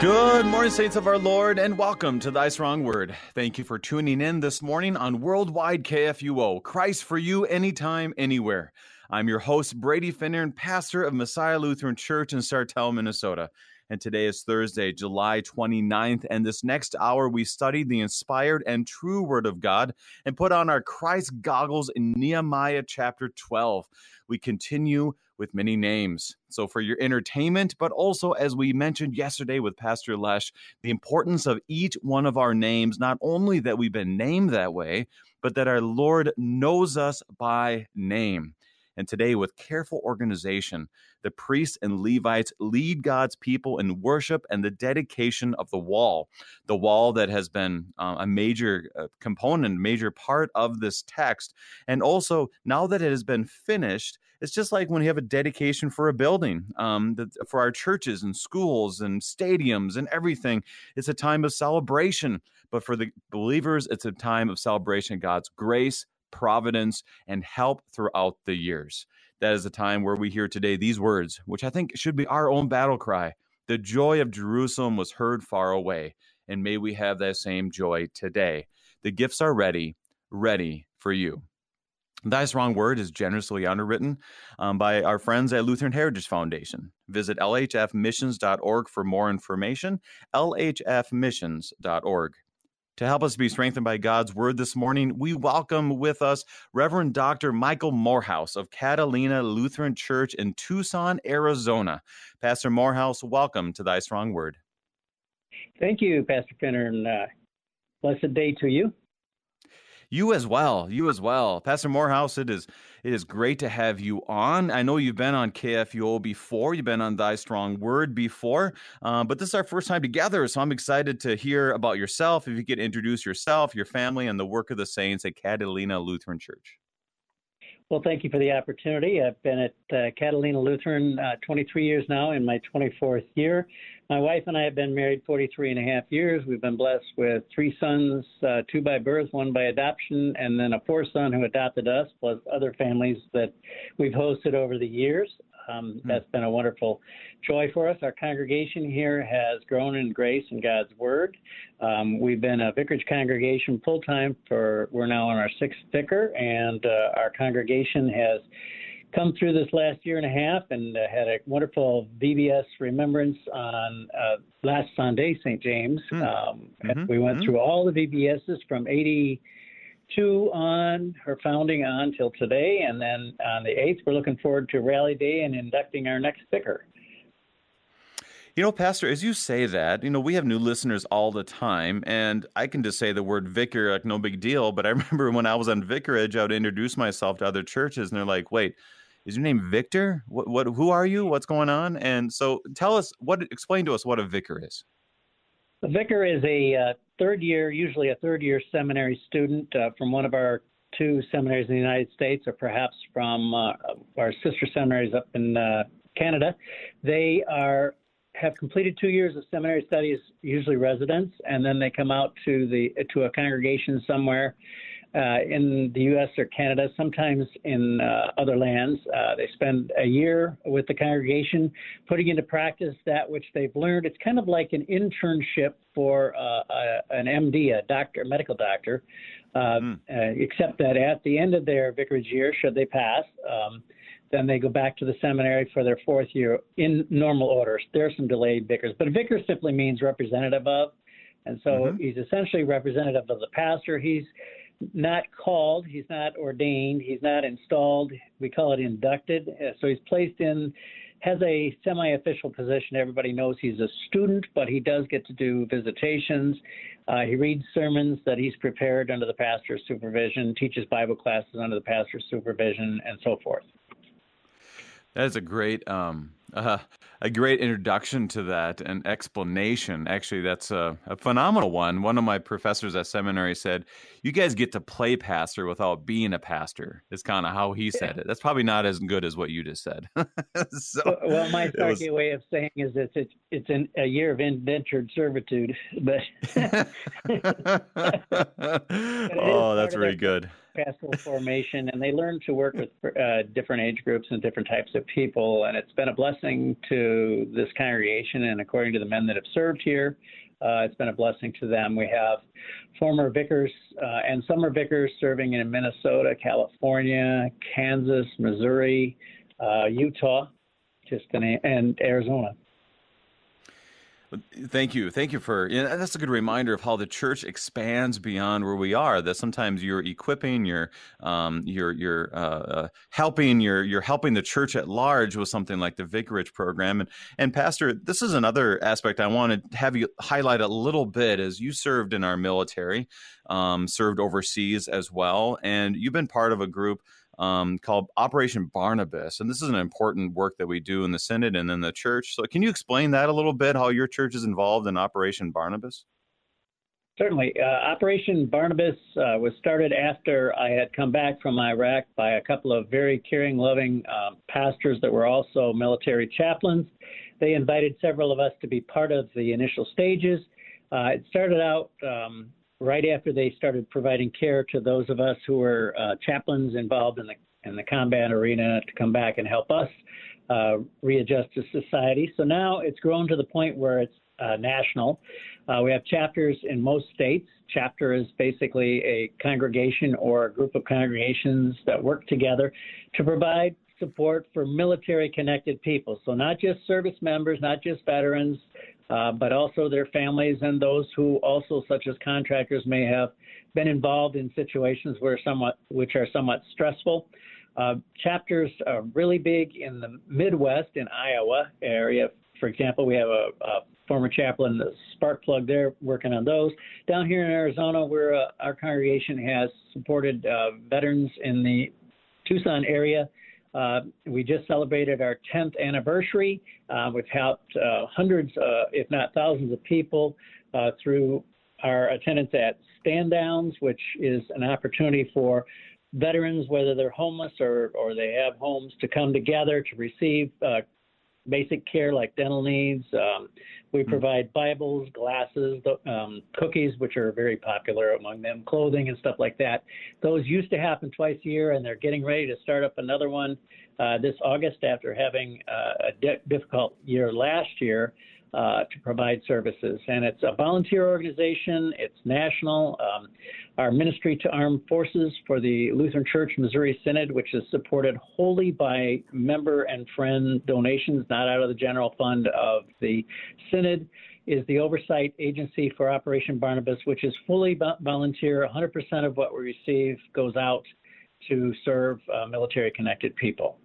Good morning, saints of our Lord, and welcome to Thy Strong Word. Thank you for tuning in this morning on Worldwide KFUO. Christ for you, anytime, anywhere. I'm your host, Brady Finnern, pastor of Messiah Lutheran Church in Sartell, Minnesota. And today is Thursday, July 29th. And this next hour, we study the inspired and true Word of God and put on our Christ goggles in Nehemiah chapter 12. We continue with many names. So, for your entertainment, but also as we mentioned yesterday with Pastor Lesh, the importance of each one of our names, not only that we've been named that way, but that our Lord knows us by name. And today, with careful organization, the priests and Levites lead God's people in worship and the dedication of the wall. The wall that has been uh, a major uh, component, major part of this text. And also, now that it has been finished, it's just like when you have a dedication for a building, um, for our churches and schools and stadiums and everything. It's a time of celebration. But for the believers, it's a time of celebration God's grace, providence, and help throughout the years. That is the time where we hear today these words, which I think should be our own battle cry. The joy of Jerusalem was heard far away, and may we have that same joy today. The gifts are ready, ready for you. Thy Strong Word is generously underwritten um, by our friends at Lutheran Heritage Foundation. Visit lhfmissions.org for more information. lhfmissions.org. To help us be strengthened by God's word this morning, we welcome with us Reverend Dr. Michael Morehouse of Catalina Lutheran Church in Tucson, Arizona. Pastor Morehouse, welcome to Thy Strong Word. Thank you, Pastor Finner, and uh, blessed day to you. You as well. You as well. Pastor Morehouse, it is it is great to have you on. I know you've been on KFUO before. You've been on Thy Strong Word before, uh, but this is our first time together. So I'm excited to hear about yourself. If you could introduce yourself, your family, and the work of the saints at Catalina Lutheran Church. Well, thank you for the opportunity. I've been at uh, Catalina Lutheran uh, 23 years now, in my 24th year. My wife and I have been married 43 and a half years. We've been blessed with three sons, uh, two by birth, one by adoption, and then a fourth son who adopted us, plus other families that we've hosted over the years. Um, mm-hmm. That's been a wonderful joy for us. Our congregation here has grown in grace and God's Word. Um, we've been a vicarage congregation full time for, we're now on our sixth vicar, and uh, our congregation has come through this last year and a half and uh, had a wonderful VBS remembrance on uh, last Sunday, St. James. Mm. Um, mm-hmm. We went mm-hmm. through all the VBSs from 80 two on her founding on till today, and then on the 8th, we're looking forward to Rally Day and inducting our next vicar. You know, Pastor, as you say that, you know, we have new listeners all the time, and I can just say the word vicar like no big deal. But I remember when I was on vicarage, I would introduce myself to other churches, and they're like, "Wait, is your name Victor? What? What? Who are you? What's going on?" And so, tell us what. Explain to us what a vicar is. A vicar is a uh, third year, usually a third year seminary student uh, from one of our two seminaries in the United States, or perhaps from uh, our sister seminaries up in uh, Canada. They are have completed two years of seminary studies, usually residence, and then they come out to the to a congregation somewhere uh, in the U.S. or Canada, sometimes in uh, other lands. Uh, they spend a year with the congregation putting into practice that which they've learned. It's kind of like an internship for uh, a, an MD, a doctor, a medical doctor, mm. except that at the end of their vicarage year, should they pass, um, then they go back to the seminary for their fourth year in normal orders. There are some delayed vicars, but a vicar simply means representative of. And so mm-hmm. he's essentially representative of the pastor. He's not called, he's not ordained, he's not installed. We call it inducted. Uh, so he's placed in, has a semi official position. Everybody knows he's a student, but he does get to do visitations. Uh, he reads sermons that he's prepared under the pastor's supervision, teaches Bible classes under the pastor's supervision, and so forth. That is a great um, uh, a great introduction to that and explanation. Actually, that's a, a, phenomenal one. One of my professors at seminary said, "You guys get to play pastor without being a pastor." Is kind of how he said it. That's probably not as good as what you just said. so, well, my was... way of saying is that it's, it's an, a year of indentured servitude, but oh, that's very good. Pastoral formation, and they learn to work with uh, different age groups and different types of people. And it's been a blessing to this congregation, and according to the men that have served here, uh, it's been a blessing to them. We have former vicars uh, and summer vicars serving in Minnesota, California, Kansas, Missouri, uh, Utah, just in, and Arizona. Thank you. Thank you for you know, that's a good reminder of how the church expands beyond where we are. That sometimes you're equipping, you're um, you're you're uh, uh, helping, you're you're helping the church at large with something like the Vicarage program. And and Pastor, this is another aspect I want to have you highlight a little bit as you served in our military, um, served overseas as well, and you've been part of a group um, called Operation Barnabas. And this is an important work that we do in the Synod and in the church. So, can you explain that a little bit, how your church is involved in Operation Barnabas? Certainly. Uh, Operation Barnabas uh, was started after I had come back from Iraq by a couple of very caring, loving um, pastors that were also military chaplains. They invited several of us to be part of the initial stages. Uh, it started out um, right after they started providing care to those of us who were uh, chaplains involved in the in the combat arena to come back and help us uh, readjust to society. So now it's grown to the point where it's uh, national. Uh, we have chapters in most states. Chapter is basically a congregation or a group of congregations that work together to provide support for military connected people. So, not just service members, not just veterans, uh, but also their families and those who also, such as contractors, may have been involved in situations where somewhat, which are somewhat stressful. Uh, chapters are really big in the Midwest, in Iowa area. For example, we have a, a former chaplain, the spark plug there, working on those. Down here in Arizona, where uh, our congregation has supported uh, veterans in the Tucson area uh, we just celebrated our 10th anniversary. Uh, we've helped uh, hundreds, uh, if not thousands, of people uh, through our attendance at stand downs, which is an opportunity for veterans, whether they're homeless or, or they have homes, to come together to receive basic care like dental needs. Um, we hmm. provide Bibles, glasses, um, cookies, which are very popular among them, clothing and stuff like that. Those used to happen twice a year, and they're getting ready to start up another one uh, this August after having uh, a di- difficult year last year uh, to provide services. And it's a volunteer organization, it's national. Um, our Ministry to Armed Forces for the Lutheran Church Missouri Synod, which is supported wholly by member and friend donations, not out of the general fund of the Synod, is the oversight agency for Operation Barnabas, which is fully volunteer. 100% of what we receive goes out to serve uh, military connected people.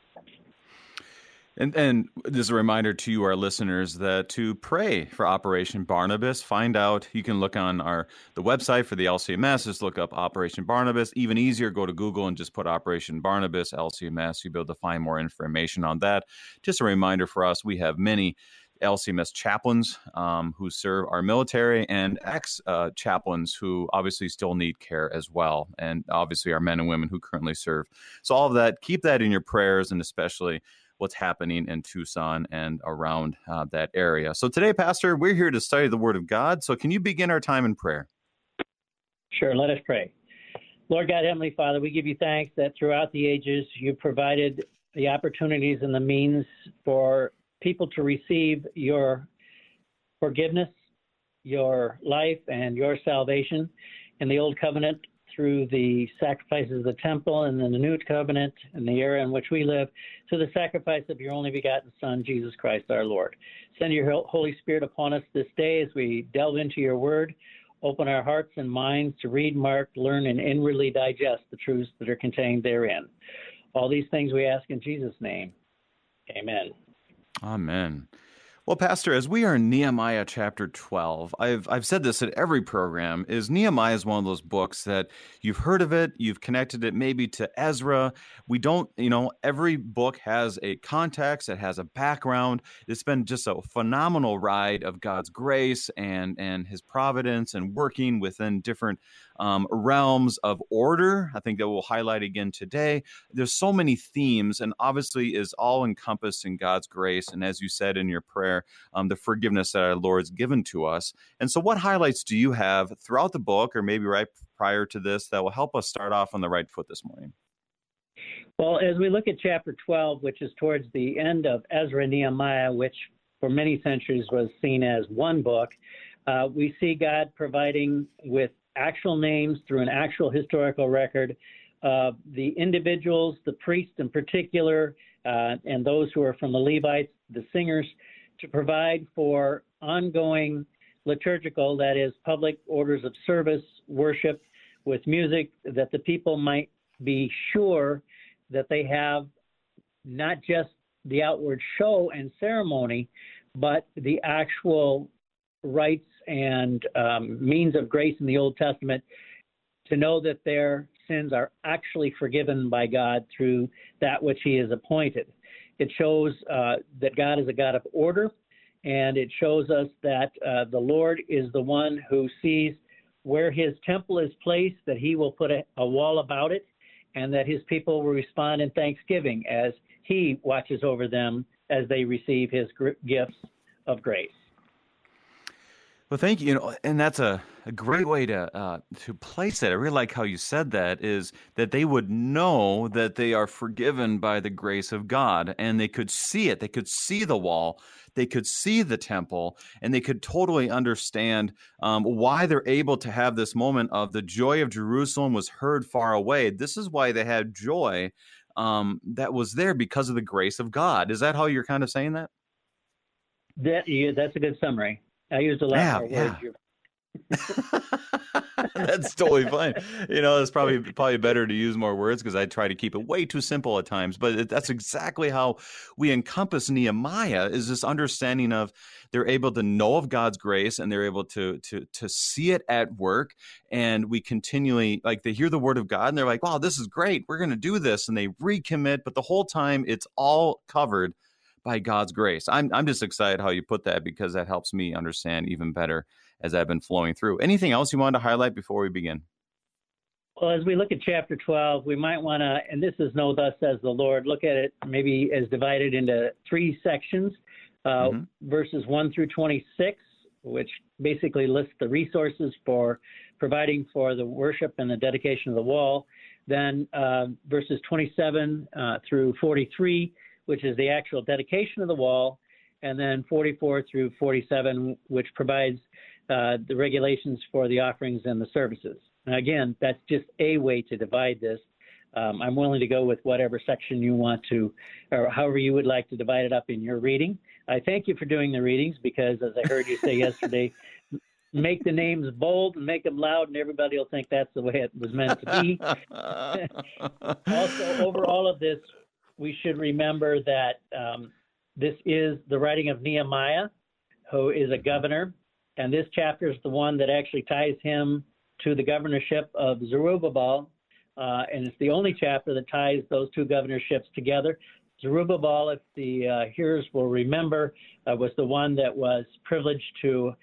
And and is a reminder to our listeners that to pray for Operation Barnabas, find out you can look on our the website for the LCMS, just look up Operation Barnabas. Even easier, go to Google and just put Operation Barnabas LCMS. You'll be able to find more information on that. Just a reminder for us, we have many LCMS chaplains um, who serve our military and ex uh, chaplains who obviously still need care as well, and obviously our men and women who currently serve. So all of that, keep that in your prayers, and especially what's happening in Tucson and around uh, that area. So today, Pastor, we're here to study the Word of God. So can you begin our time in prayer? Sure, let us pray. Lord God, Heavenly Father, we give you thanks that throughout the ages you provided the opportunities and the means for people to receive your forgiveness, your life, and your salvation. In the Old Covenant, through the sacrifices of the temple and then the new covenant and the era in which we live to the sacrifice of your only begotten Son, Jesus Christ our Lord. Send your Holy Spirit upon us this day as we delve into your word. Open our hearts and minds to read, mark, learn, and inwardly digest the truths that are contained therein. All these things we ask in Jesus' name. Amen. Amen. Well, Pastor, as we are in Nehemiah chapter 12, I've, I've said this at every program, is Nehemiah is one of those books that you've heard of it, you've connected it maybe to Ezra. We don't, you know, every book has a context, it has a background. It's been just a phenomenal ride of God's grace and, and his providence and working within different um, realms of order. I think that we'll highlight again today. There's so many themes, and obviously is all encompassed in God's grace. And as you said in your prayer, um, the forgiveness that our Lord's given to us. And so, what highlights do you have throughout the book, or maybe right prior to this, that will help us start off on the right foot this morning? Well, as we look at chapter 12, which is towards the end of Ezra Nehemiah, which for many centuries was seen as one book, uh, we see God providing with actual names through an actual historical record uh, the individuals, the priests in particular, uh, and those who are from the Levites, the singers, to provide for ongoing liturgical, that is, public orders of service, worship with music, that the people might be sure that they have not just the outward show and ceremony, but the actual rites and um, means of grace in the Old Testament to know that their sins are actually forgiven by God through that which He has appointed. It shows uh, that God is a God of order, and it shows us that uh, the Lord is the one who sees where His temple is placed, that He will put a, a wall about it, and that His people will respond in thanksgiving as He watches over them as they receive His gifts of grace. Well, thank you. You know, and that's a, a great way to uh, to place it. I really like how you said that. Is that they would know that they are forgiven by the grace of God, and they could see it. They could see the wall. They could see the temple, and they could totally understand um, why they're able to have this moment of the joy of Jerusalem was heard far away. This is why they had joy um, that was there because of the grace of God. Is that how you're kind of saying that? That yeah, that's a good summary. I used a lot yeah, more words. Yeah. That's totally fine. You know, it's probably probably better to use more words because I try to keep it way too simple at times. But that's exactly how we encompass Nehemiah is this understanding of they're able to know of God's grace and they're able to to to see it at work. And we continually like they hear the word of God and they're like, "Wow, this is great. We're going to do this," and they recommit. But the whole time, it's all covered by God's grace. I'm I'm just excited how you put that because that helps me understand even better as I've been flowing through. Anything else you wanted to highlight before we begin? Well, as we look at chapter 12, we might want to, and this is Know Thus Says the Lord, look at it maybe as divided into three sections uh, mm-hmm. verses 1 through 26, which basically lists the resources for providing for the worship and the dedication of the wall. Then uh, verses 27 uh, through 43 which is the actual dedication of the wall, and then 44 through 47, which provides uh, the regulations for the offerings and the services. Now, again, that's just a way to divide this. Um, I'm willing to go with whatever section you want to, or however you would like to divide it up in your reading. I thank you for doing the readings because, as I heard you say yesterday, make the names bold and make them loud, and everybody will think that's the way it was meant to be. also, over all of this, we should remember that um, this is the writing of Nehemiah, who is a governor, and this chapter is the one that actually ties him to the governorship of Zerubbabel, uh, and it's the only chapter that ties those two governorships together. Zerubbabel, if the uh, hearers will remember, uh, was the one that was privileged to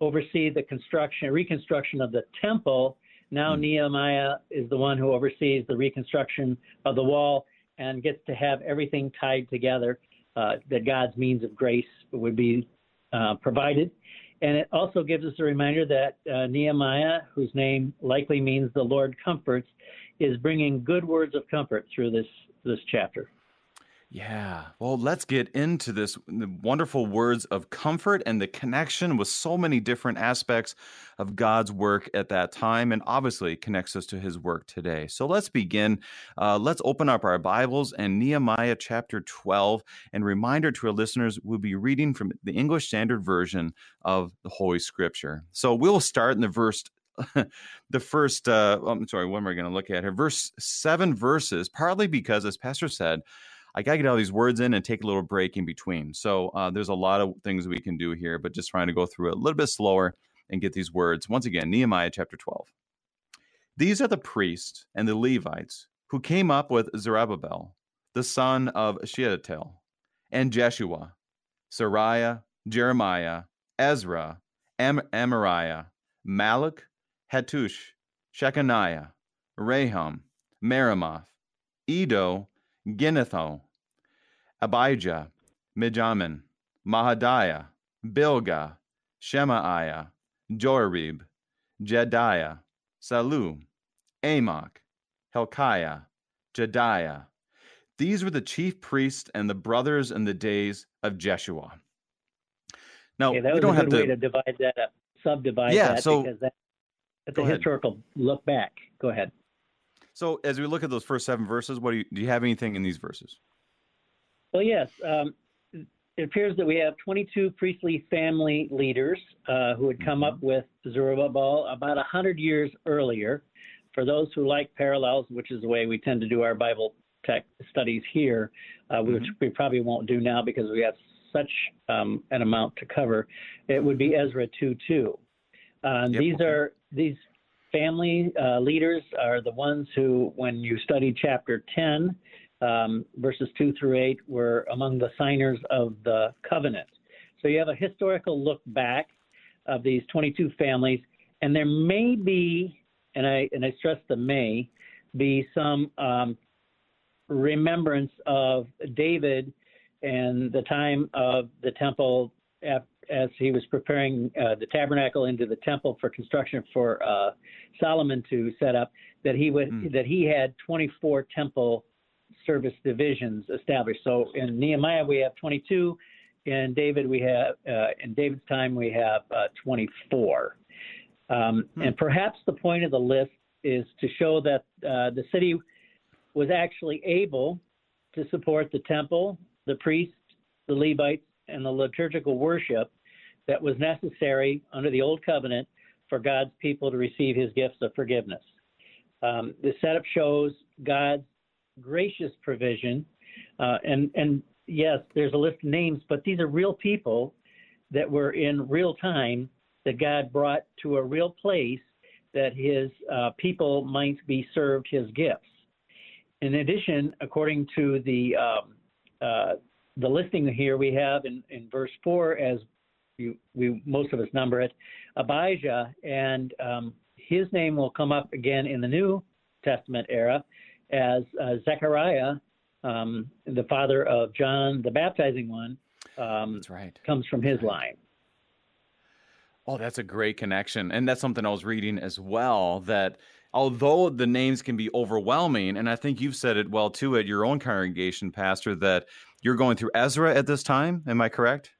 oversee the construction, reconstruction of the temple. Now mm. Nehemiah is the one who oversees the reconstruction of the wall and gets to have everything tied together uh, that God's means of grace would be uh, provided. And it also gives us a reminder that uh, Nehemiah, whose name likely means the Lord comforts, is bringing good words of comfort through this this chapter. Yeah. Well, let's get into this wonderful words of comfort and the connection with so many different aspects of God's work at that time and obviously connects us to his work today. So let's begin. Uh, let's open up our Bibles and Nehemiah chapter 12. And reminder to our listeners, we'll be reading from the English Standard Version of the Holy Scripture. So we'll start in the verse the first uh, I'm sorry, what am I going to look at here? Verse seven verses, partly because, as Pastor said, I got to get all these words in and take a little break in between. So uh, there's a lot of things we can do here, but just trying to go through it a little bit slower and get these words. Once again, Nehemiah chapter 12. These are the priests and the Levites who came up with Zerubbabel, the son of Shealtiel, and Jeshua, Seraiah, Jeremiah, Ezra, Am- Amariah, Malluch, Hattush, Shecaniah, Rehum, Meremoth, Iddo, Ginnethoi, Abijah, Mijamin, Maadiah, Bilgah, Shemaiah, Joiarib, Jedaiah, Sallu, Amok, Hilkiah, Jedaiah. These were the chief priests and the brothers in the days of Jeshua. Now that we don't have to... way to divide that up, subdivide yeah, that so, because that, that's a ahead. historical look back. Go ahead. So as we look at those first seven verses, what do you do? You have anything in these verses? Well, yes. Um, it appears that we have 22 priestly family leaders uh, who had come mm-hmm. up with Zerubbabel about 100 years earlier. For those who like parallels, which is the way we tend to do our Bible tech studies here, uh, mm-hmm. which we probably won't do now because we have such um, an amount to cover, it would be Ezra 2:2. Uh, yep, these are these family uh, leaders are the ones who, when you study chapter 10, um, verses 2 through 8, were among the signers of the covenant. So you have a historical look back of these 22 families, and there may be, and I and I stress the may, be some um, remembrance of David and the time of the temple as he was preparing uh, the tabernacle into the temple for construction for uh, Solomon to set up, that he would mm. that he had 24 temple service divisions established. So in Nehemiah we have 22, in David we have uh, in David's time we have uh, 24. Um, mm. And perhaps the point of the list is to show that uh, the city was actually able to support the temple, the priests, the Levites, and the liturgical worship that was necessary under the Old Covenant for God's people to receive his gifts of forgiveness. Um, the setup shows God's gracious provision. Uh, and, and yes, there's a list of names, but these are real people that were in real time that God brought to a real place that his uh, people might be served his gifts. In addition, according to the um, uh, the listing here we have in, in verse four, as you, we most of us number it, Abijah, and um, his name will come up again in the New Testament era as uh, Zechariah, um, the father of John, the baptizing one. Um, that's right. Comes from his line. Oh, that's a great connection, and that's something I was reading as well. That although the names can be overwhelming, and I think you've said it well too at your own congregation, Pastor, that you're going through Ezra at this time. Am I correct?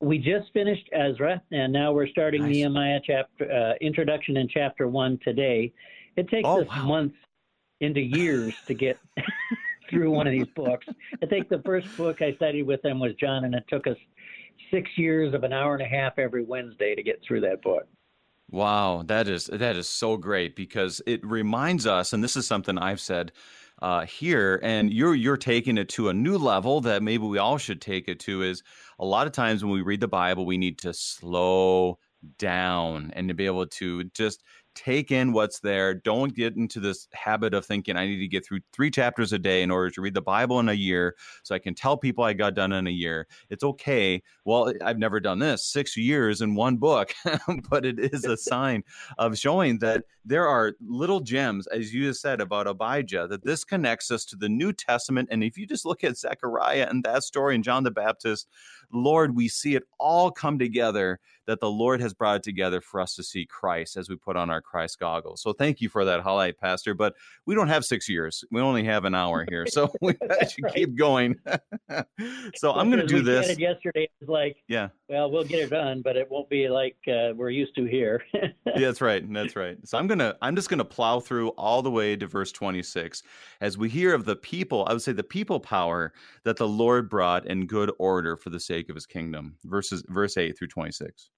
We just finished Ezra, and now we're starting nice. Nehemiah chapter uh, introduction in chapter one today. It takes oh, us wow. months into years to get through one of these books. I think the first book I studied with them was John, and it took us six years of an hour and a half every Wednesday to get through that book. Wow, that is that is so great because it reminds us, and this is something I've said uh, here, and you're you're taking it to a new level that maybe we all should take it to. Is a lot of times when we read the Bible, we need to slow down and to be able to just take in what's there. Don't get into this habit of thinking I need to get through three chapters a day in order to read the Bible in a year so I can tell people I got done in a year. It's okay. Well, I've never done this six years in one book, but it is a sign of showing that there are little gems, as you just said about Abijah, that this connects us to the New Testament. And if you just look at Zechariah and that story and John the Baptist, Lord, we see it all come together that the Lord has brought it together for us to see Christ as we put on our Christ goggles. So thank you for that highlight, Pastor. But we don't have six years. We only have an hour here. So we should right. keep going. so I'm going to do this. yesterday was like, yeah, well, we'll get it done, but it won't be like uh, we're used to here. yeah, that's right. That's right. So I'm going to, I'm just going to plow through all the way to verse 26 as we hear of the people, I would say the people power that the Lord brought in good order for the sake of his kingdom. Verses, verse 8 through 26.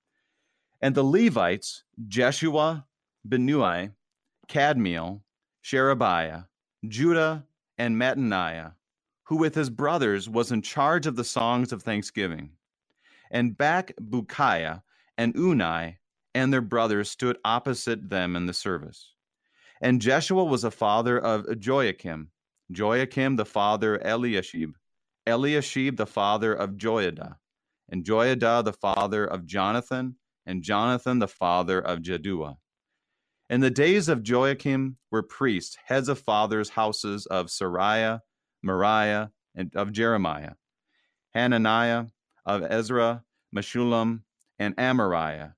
And the Levites, Jeshua, Binnui, Kadmiel, Sherebiah, Judah, and Mattaniah, who with his brothers was in charge of the songs of thanksgiving. And Bakbukiah and Unni and their brothers stood opposite them in the service. And Jeshua was a father of Joiakim, Joiakim the father Eliashib, Eliashib the father of Joiada, and Joiada the father of Jonathan, and Jonathan the father of Jaddua. In the days of Joiakim were priests, heads of fathers' houses of Seraiah, Meraiah, and of Jeremiah, Hananiah, of Ezra, Meshullam, and Amariah,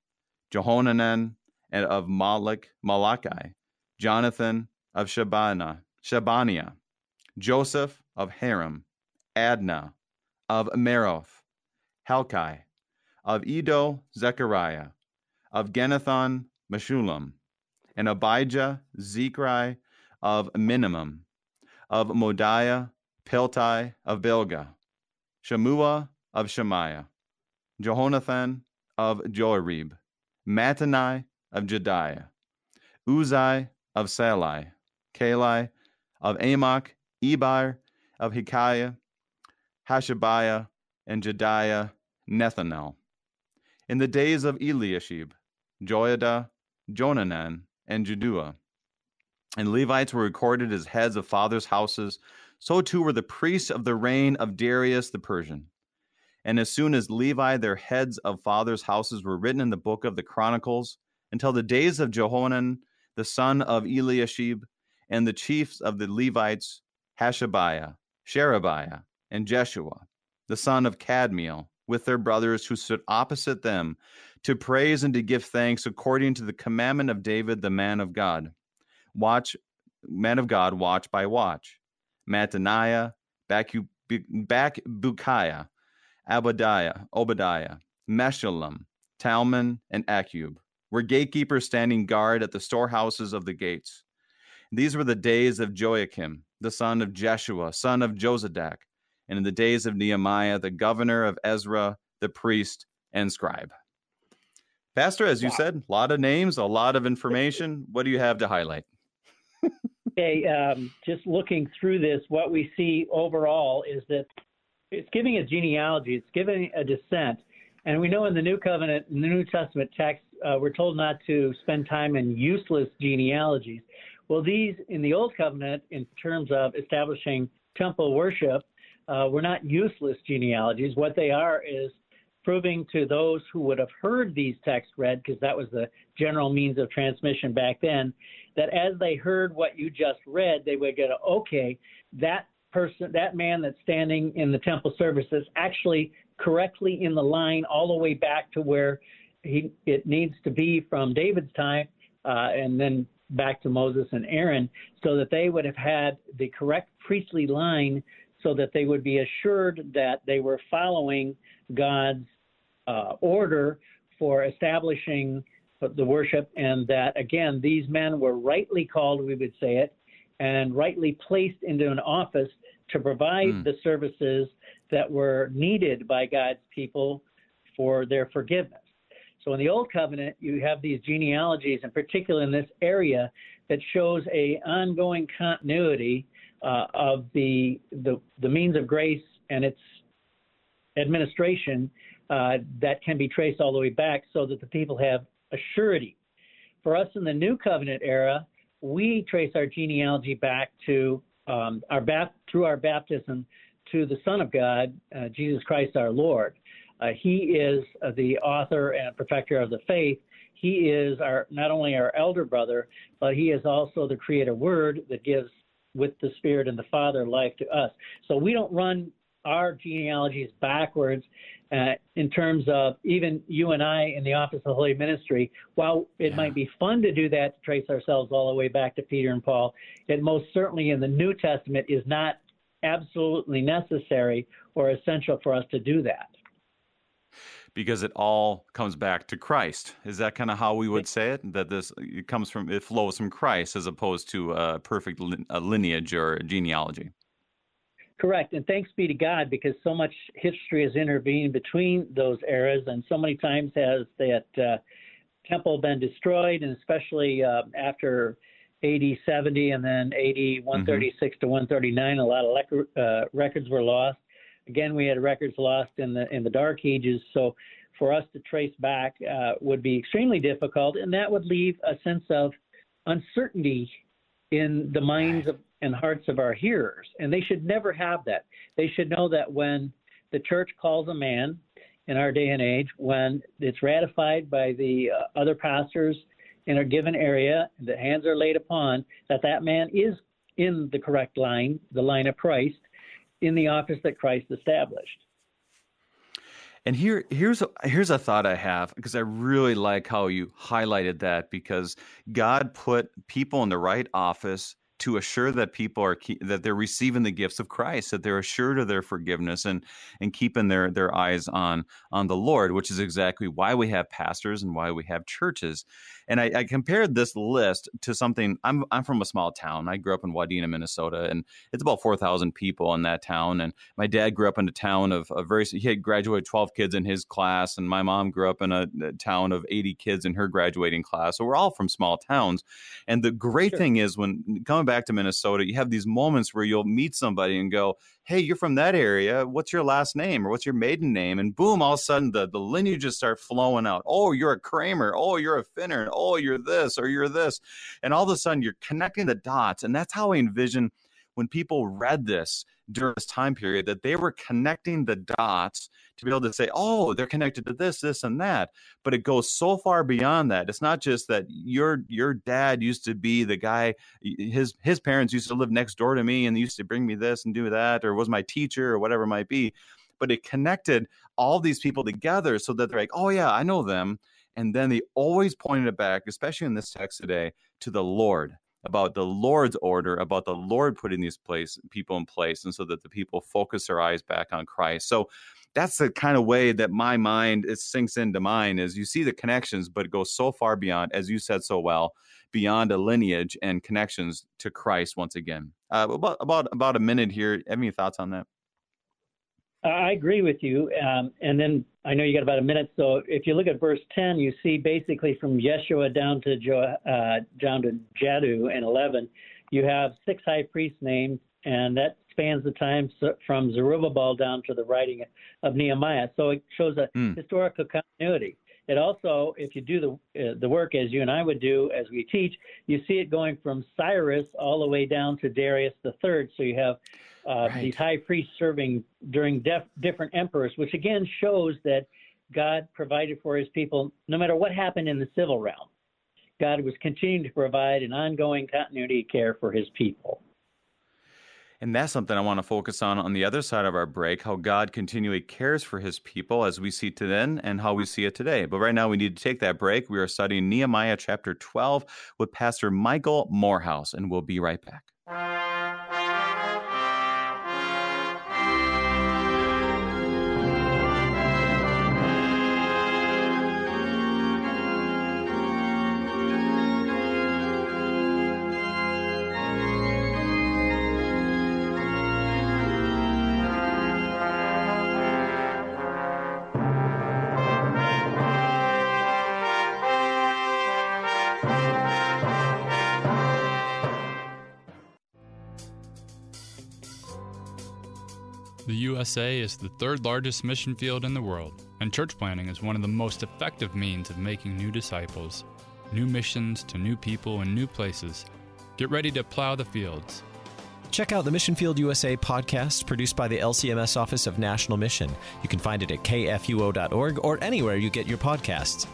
Jehohanan, and of Malach, Malachi, Jonathan of Shabana, Shabaniah, Joseph of Haram, Adna of Meroth, Helkai, of Iddo, Zechariah, of Ginnethon, Meshullam, and Abijah, Zechariah of Miniamin, of Moadiah, Piltai of Bilgah, Shemua of Shemaiah, Jehonathan of Joiarib, Mattanai of Jedaiah, Uzai of Sallai, Kalai of Amok, Ebar of Hekiah, Hashabiah, and Jedaiah, Nethanel. In the days of Eliashib, Joiada, Jonanan, and Jaddua. And Levites were recorded as heads of fathers' houses. So too were the priests of the reign of Darius the Persian. And as soon as Levi, their heads of fathers' houses, were written in the book of the Chronicles, until the days of Jehonan, the son of Eliashib, and the chiefs of the Levites, Hashabiah, Sherebiah, and Jeshua, the son of Kadmiel, with their brothers who stood opposite them, to praise and to give thanks according to the commandment of David, the man of God. Watch, man of God, watch by watch. Mattaniah, Bakbukiah, Abadiah, Obadiah, Meshullam, Talmon, and Akkub were gatekeepers standing guard at the storehouses of the gates. These were the days of Joiakim, the son of Jeshua, son of Jozadak, and in the days of Nehemiah, the governor of Ezra, the priest and scribe. Pastor, as you wow. said, a lot of names, a lot of information. What do you have to highlight? okay, um, just looking through this, what we see overall is that it's giving a genealogy, it's giving a descent. And we know in the New Covenant, in the New Testament text, uh, we're told not to spend time in useless genealogies. Well, these in the Old Covenant, in terms of establishing temple worship, uh, were not useless genealogies. What they are is proving to those who would have heard these texts read, because that was the general means of transmission back then, that as they heard what you just read, they would go, okay, that person, that man that's standing in the temple services, actually correctly in the line all the way back to where he, it needs to be from David's time, uh, and then back to Moses and Aaron, so that they would have had the correct priestly line, so that they would be assured that they were following God's uh, order for establishing the worship, and that again, these men were rightly called, we would say it, and rightly placed into an office to provide mm. the services that were needed by God's people for their forgiveness. So in the Old Covenant, you have these genealogies, in particular in this area, that shows a ongoing continuity uh, of the, the, the means of grace and its administration uh, that can be traced all the way back, so that the people have a surety. For us in the New Covenant era, we trace our genealogy back to um, our bap- through our baptism to the Son of God, uh, Jesus Christ our Lord. Uh, he is uh, the author and perfecter of the faith. He is our not only our elder brother, but he is also the creator word that gives with the Spirit and the Father life to us. So we don't run our genealogies backwards uh, in terms of even you and I in the Office of Holy Ministry. While it yeah. might be fun to do that to trace ourselves all the way back to Peter and Paul, it most certainly in the New Testament is not absolutely necessary or essential for us to do that. Because it all comes back to Christ. Is that kind of how we would say it? That this it comes from it flows from Christ as opposed to a perfect lineage or genealogy. Correct, and thanks be to God because so much history has intervened between those eras, and so many times has that uh, temple been destroyed, and especially uh, after AD 70 and then AD 136 mm-hmm. to 139, a lot of lec- uh, records were lost. Again, we had records lost in the in the Dark Ages, so for us to trace back uh, would be extremely difficult, and that would leave a sense of uncertainty in the minds of, and hearts of our hearers. And they should never have that. They should know that when the church calls a man in our day and age, when it's ratified by the uh, other pastors in a given area, the hands are laid upon, that that man is in the correct line, the line of Christ, in the office that Christ established. And here, here's a, here's a thought I have because I really like how you highlighted that because God put people in the right office to assure that people are that they're receiving the gifts of Christ, that they're assured of their forgiveness and and keeping their their eyes on on the Lord, which is exactly why we have pastors and why we have churches. And I, I compared this list to something. I'm I'm from a small town. I grew up in Wadena, Minnesota, and it's about four thousand people in that town. And my dad grew up in a town of a very he had graduated twelve kids in his class, and my mom grew up in a, a town of eighty kids in her graduating class. So we're all from small towns. And the great sure. thing is when coming back to Minnesota, you have these moments where you'll meet somebody and go, hey, you're from that area. What's your last name or what's your maiden name? And boom, all of a sudden the, the lineages start flowing out. Oh, you're a Kramer. Oh, you're a Finner. Oh, you're this or you're this. And all of a sudden you're connecting the dots. And that's how I envision when people read this during this time period that they were connecting the dots to be able to say, oh, they're connected to this, this, and that. But it goes so far beyond that. It's not just that your your dad used to be the guy, his his parents used to live next door to me and used to bring me this and do that, or was my teacher or whatever it might be. But it connected all these people together so that they're like, oh yeah, I know them. And then they always pointed it back, especially in this text today, to the Lord about the Lord's order, about the Lord putting these place people in place, and so that the people focus their eyes back on Christ. So that's the kind of way that my mind it sinks into mine is you see the connections, but it goes so far beyond, as you said so well, beyond a lineage and connections to Christ once again. Uh, about about about a minute here. Have any thoughts on that? I agree with you. Um, and then I know you got about a minute. So if you look at verse 10, you see basically from Yeshua down to jo, uh, down to Jadu and 11, you have six high priest names, and that spans the time from Zerubbabel down to the writing of Nehemiah. So it shows a mm. historical continuity. It also, if you do the uh, the work as you and I would do as we teach, you see it going from Cyrus all the way down to Darius the third. So you have uh, right. these high priests serving during def- different emperors, which again shows that God provided for His people no matter what happened in the civil realm. God was continuing to provide an ongoing continuity care for His people. And that's something I want to focus on on the other side of our break how God continually cares for his people as we see it then and how we see it today. But right now, we need to take that break. We are studying Nehemiah chapter 12 with Pastor Michael Morehouse, and we'll be right back. USA is the third largest mission field in the world, and church planting is one of the most effective means of making new disciples. New missions to new people in new places. Get ready to plow the fields. Check out the Mission Field USA podcast produced by the LCMS Office of National Mission. You can find it at kfuo.org or anywhere you get your podcasts.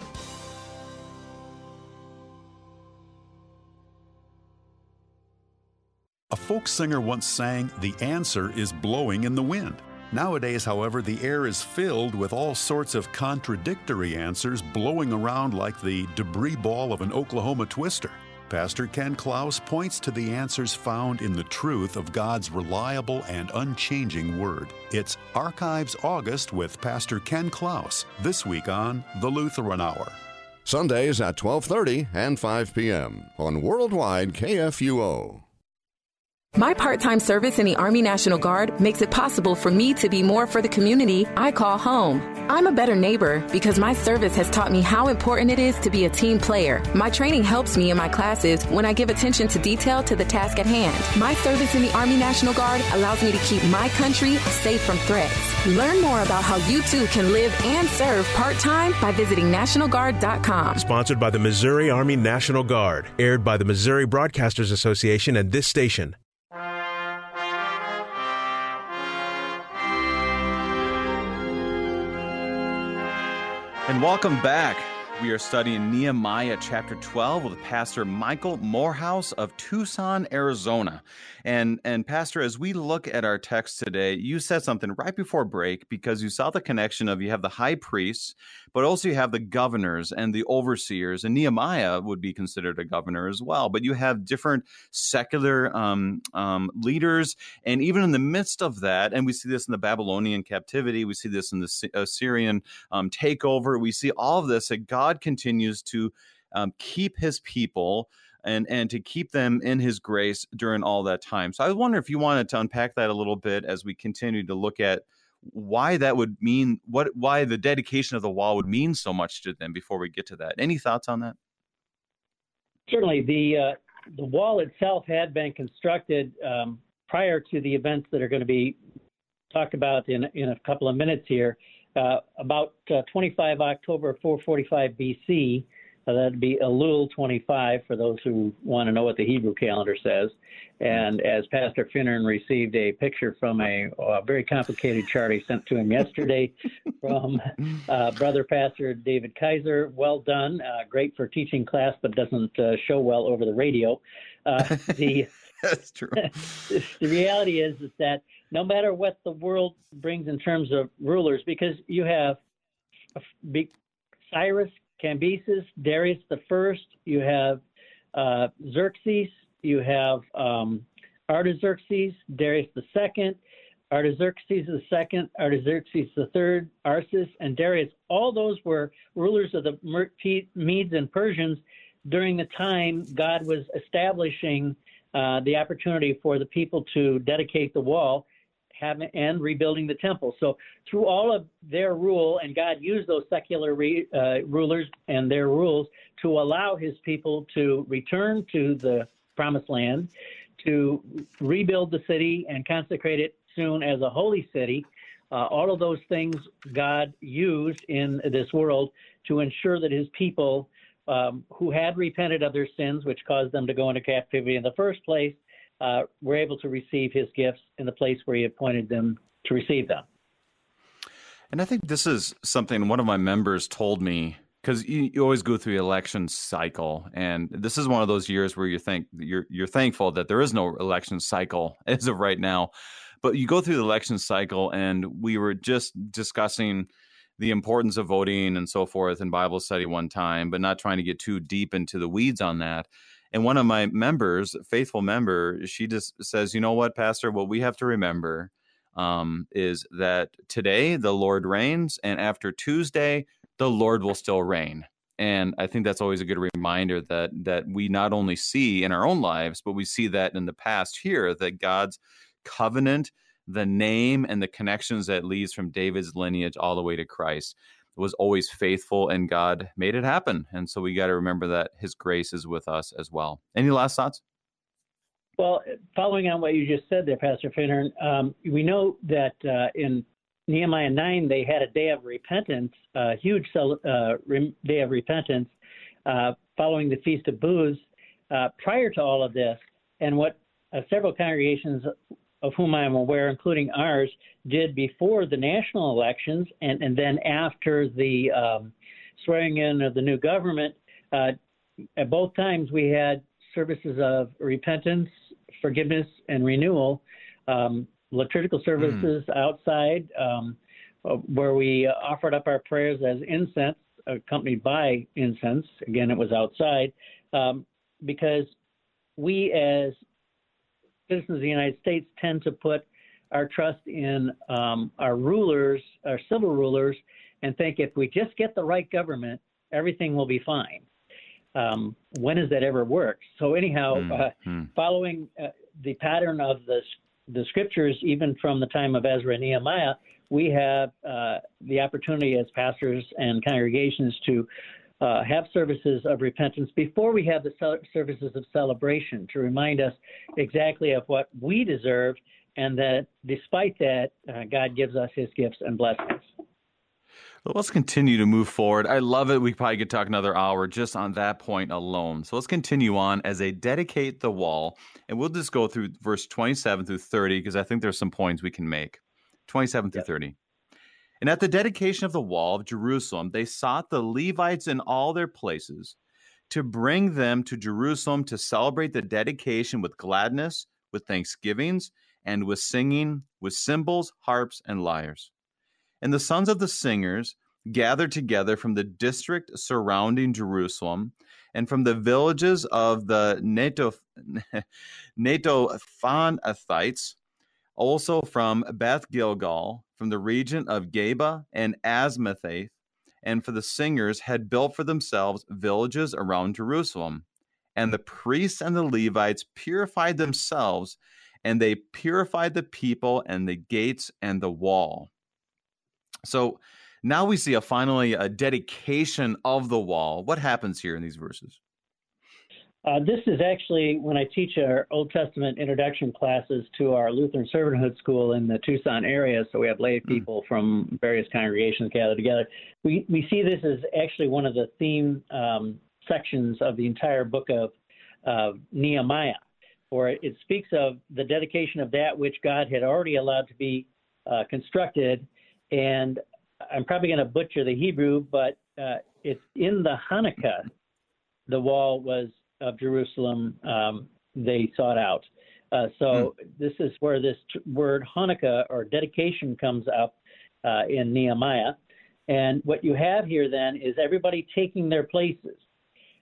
A folk singer once sang, The answer is blowing in the wind. Nowadays, however, the air is filled with all sorts of contradictory answers blowing around like the debris ball of an Oklahoma twister. Pastor Ken Klaus points to the answers found in the truth of God's reliable and unchanging Word. It's Archives August with Pastor Ken Klaus this week on The Lutheran Hour. Sundays at 12:30 and 5 p.m. on Worldwide KFUO. My part time service in the Army National Guard makes it possible for me to be more for the community I call home. I'm a better neighbor because my service has taught me how important it is to be a team player. My training helps me in my classes when I give attention to detail to the task at hand. My service in the Army National Guard allows me to keep my country safe from threats. Learn more about how you too can live and serve part time by visiting NationalGuard.com. Sponsored by the Missouri Army National Guard, aired by the Missouri Broadcasters Association and this station. And welcome back. We are studying Nehemiah chapter 12 with Pastor Michael Morehouse of Tucson, Arizona. And and Pastor, as we look at our text today, you said something right before break because you saw the connection of you have the high priests, but also you have the governors and the overseers. And Nehemiah would be considered a governor as well. But you have different secular um, um, leaders, and even in the midst of that, and we see this in the Babylonian captivity, we see this in the Assyrian um, takeover, we see all of this that God continues to um, keep his people and and to keep them in his grace during all that time. So I wonder if you wanted to unpack that a little bit as we continue to look at why that would mean what why the dedication of the wall would mean so much to them before we get to that. Any thoughts on that? Certainly, the uh, the wall itself had been constructed um, prior to the events that are going to be talked about in in a couple of minutes here. Uh, about uh, 25 October 445 BC. Uh, that'd be Elul 25 for those who want to know what the Hebrew calendar says. And as Pastor Finnern received a picture from a, a very complicated chart I sent to him yesterday from uh, Brother Pastor David Kaiser. Well done. Uh, great for teaching class, but doesn't uh, show well over the radio. the That's true. the reality is, is that no matter what the world brings in terms of rulers, because you have Cyrus, Cambyses, Darius the First, you have uh, Xerxes, you have um, Artaxerxes, Darius the Second, Artaxerxes the Second, Artaxerxes the Third, Arses, and Darius. All those were rulers of the Medes and Persians during the time God was establishing uh, the opportunity for the people to dedicate the wall having, and rebuilding the temple. So through all of their rule, and God used those secular re, uh, rulers and their rules to allow His people to return to the promised land, to rebuild the city and consecrate it soon as a holy city. Uh, all of those things God used in this world to ensure that His people um, who had repented of their sins, which caused them to go into captivity in the first place, uh, were able to receive his gifts in the place where he appointed them to receive them. And I think this is something one of my members told me because you, you, always go through the election cycle, and this is one of those years where you think you're you're thankful that there is no election cycle as of right now. But you go through the election cycle, and we were just discussing the importance of voting and so forth in Bible study one time, but not trying to get too deep into the weeds on that. And one of my members, faithful member, she just says, you know what, Pastor, what we have to remember um, is that today the Lord reigns, and after Tuesday, the Lord will still reign. And I think that's always a good reminder that that we not only see in our own lives, but we see that in the past here that God's covenant, the name, and the connections that leads from David's lineage all the way to Christ was always faithful and God made it happen. And so we got to remember that his grace is with us as well. Any last thoughts? Well, following on what you just said there, Pastor Finnern, um, we know that uh, in Nehemiah 9, they had a day of repentance, a huge uh, day of repentance uh, following the Feast of Booths uh, prior to all of this. And what uh, several congregations of whom I am aware, including ours, did before the national elections and, and then after the um, swearing in of the new government. Uh, at both times, we had services of repentance, forgiveness, and renewal, um, liturgical services mm. outside, um, uh, where we offered up our prayers as incense, accompanied by incense. Again, it was outside, um, because we as citizens of the United States tend to put our trust in um, our rulers, our civil rulers, and think if we just get the right government, everything will be fine. Um, when has that ever worked? So anyhow, mm, uh, mm. following uh, the pattern of the the scriptures, even from the time of Ezra and Nehemiah, we have uh, the opportunity as pastors and congregations to uh, have services of repentance before we have the services of celebration to remind us exactly of what we deserve and that despite that, uh, God gives us his gifts and blessings. Well, let's continue to move forward. I love it. We probably could talk another hour just on that point alone. So let's continue on as they dedicate the wall. And we'll just go through verse 27 through 30 because I think there's some points we can make. 27 through yep. 30. And at the dedication of the wall of Jerusalem, they sought the Levites in all their places to bring them to Jerusalem to celebrate the dedication with gladness, with thanksgivings, and with singing, with cymbals, harps, and lyres. And the sons of the singers gathered together from the district surrounding Jerusalem and from the villages of the Netophathites, also from Beth Gilgal, from the region of Geba and Azmaveth, and for the singers had built for themselves villages around Jerusalem. And the priests and the Levites purified themselves, and they purified the people and the gates and the wall. So now we see a finally a dedication of the wall. What happens here in these verses? Uh, this is actually when I teach our Old Testament introduction classes to our Lutheran Servanthood School in the Tucson area. So we have lay hmm. people from various congregations gathered together. We we see this as actually one of the theme um, sections of the entire book of uh, Nehemiah, where it speaks of the dedication of that which God had already allowed to be uh, constructed. And I'm probably going to butcher the Hebrew, but uh, it's in the Hanukkah. The wall was of Jerusalem um, they sought out. Uh, so mm. this is where this t- word Hanukkah or dedication comes up uh, in Nehemiah. And what you have here then is everybody taking their places.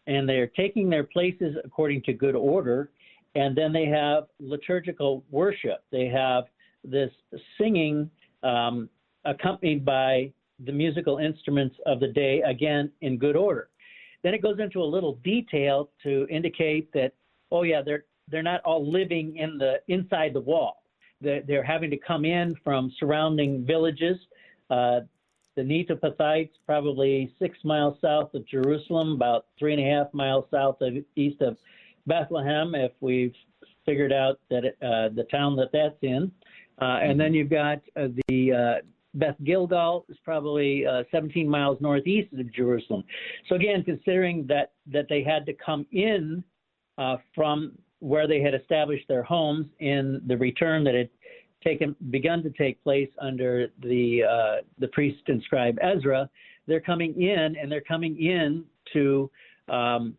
And they're taking their places according to good order. And then they have liturgical worship. They have this singing um, accompanied by the musical instruments of the day, again, in good order. Then it goes into a little detail to indicate that, oh yeah, they're they're not all living in the inside the wall. They're, they're having to come in from surrounding villages. Uh, the Netophathites, probably six miles south of Jerusalem, about three and a half miles south of east of Bethlehem, if we've figured out that it, uh, the town that that's in. Uh, and then you've got uh, the uh, Beth Gilgal is probably uh, 17 miles northeast of Jerusalem. So again, considering that that they had to come in uh, from where they had established their homes in the return that had taken begun to take place under the uh, the priest and scribe Ezra, they're coming in and they're coming in to um,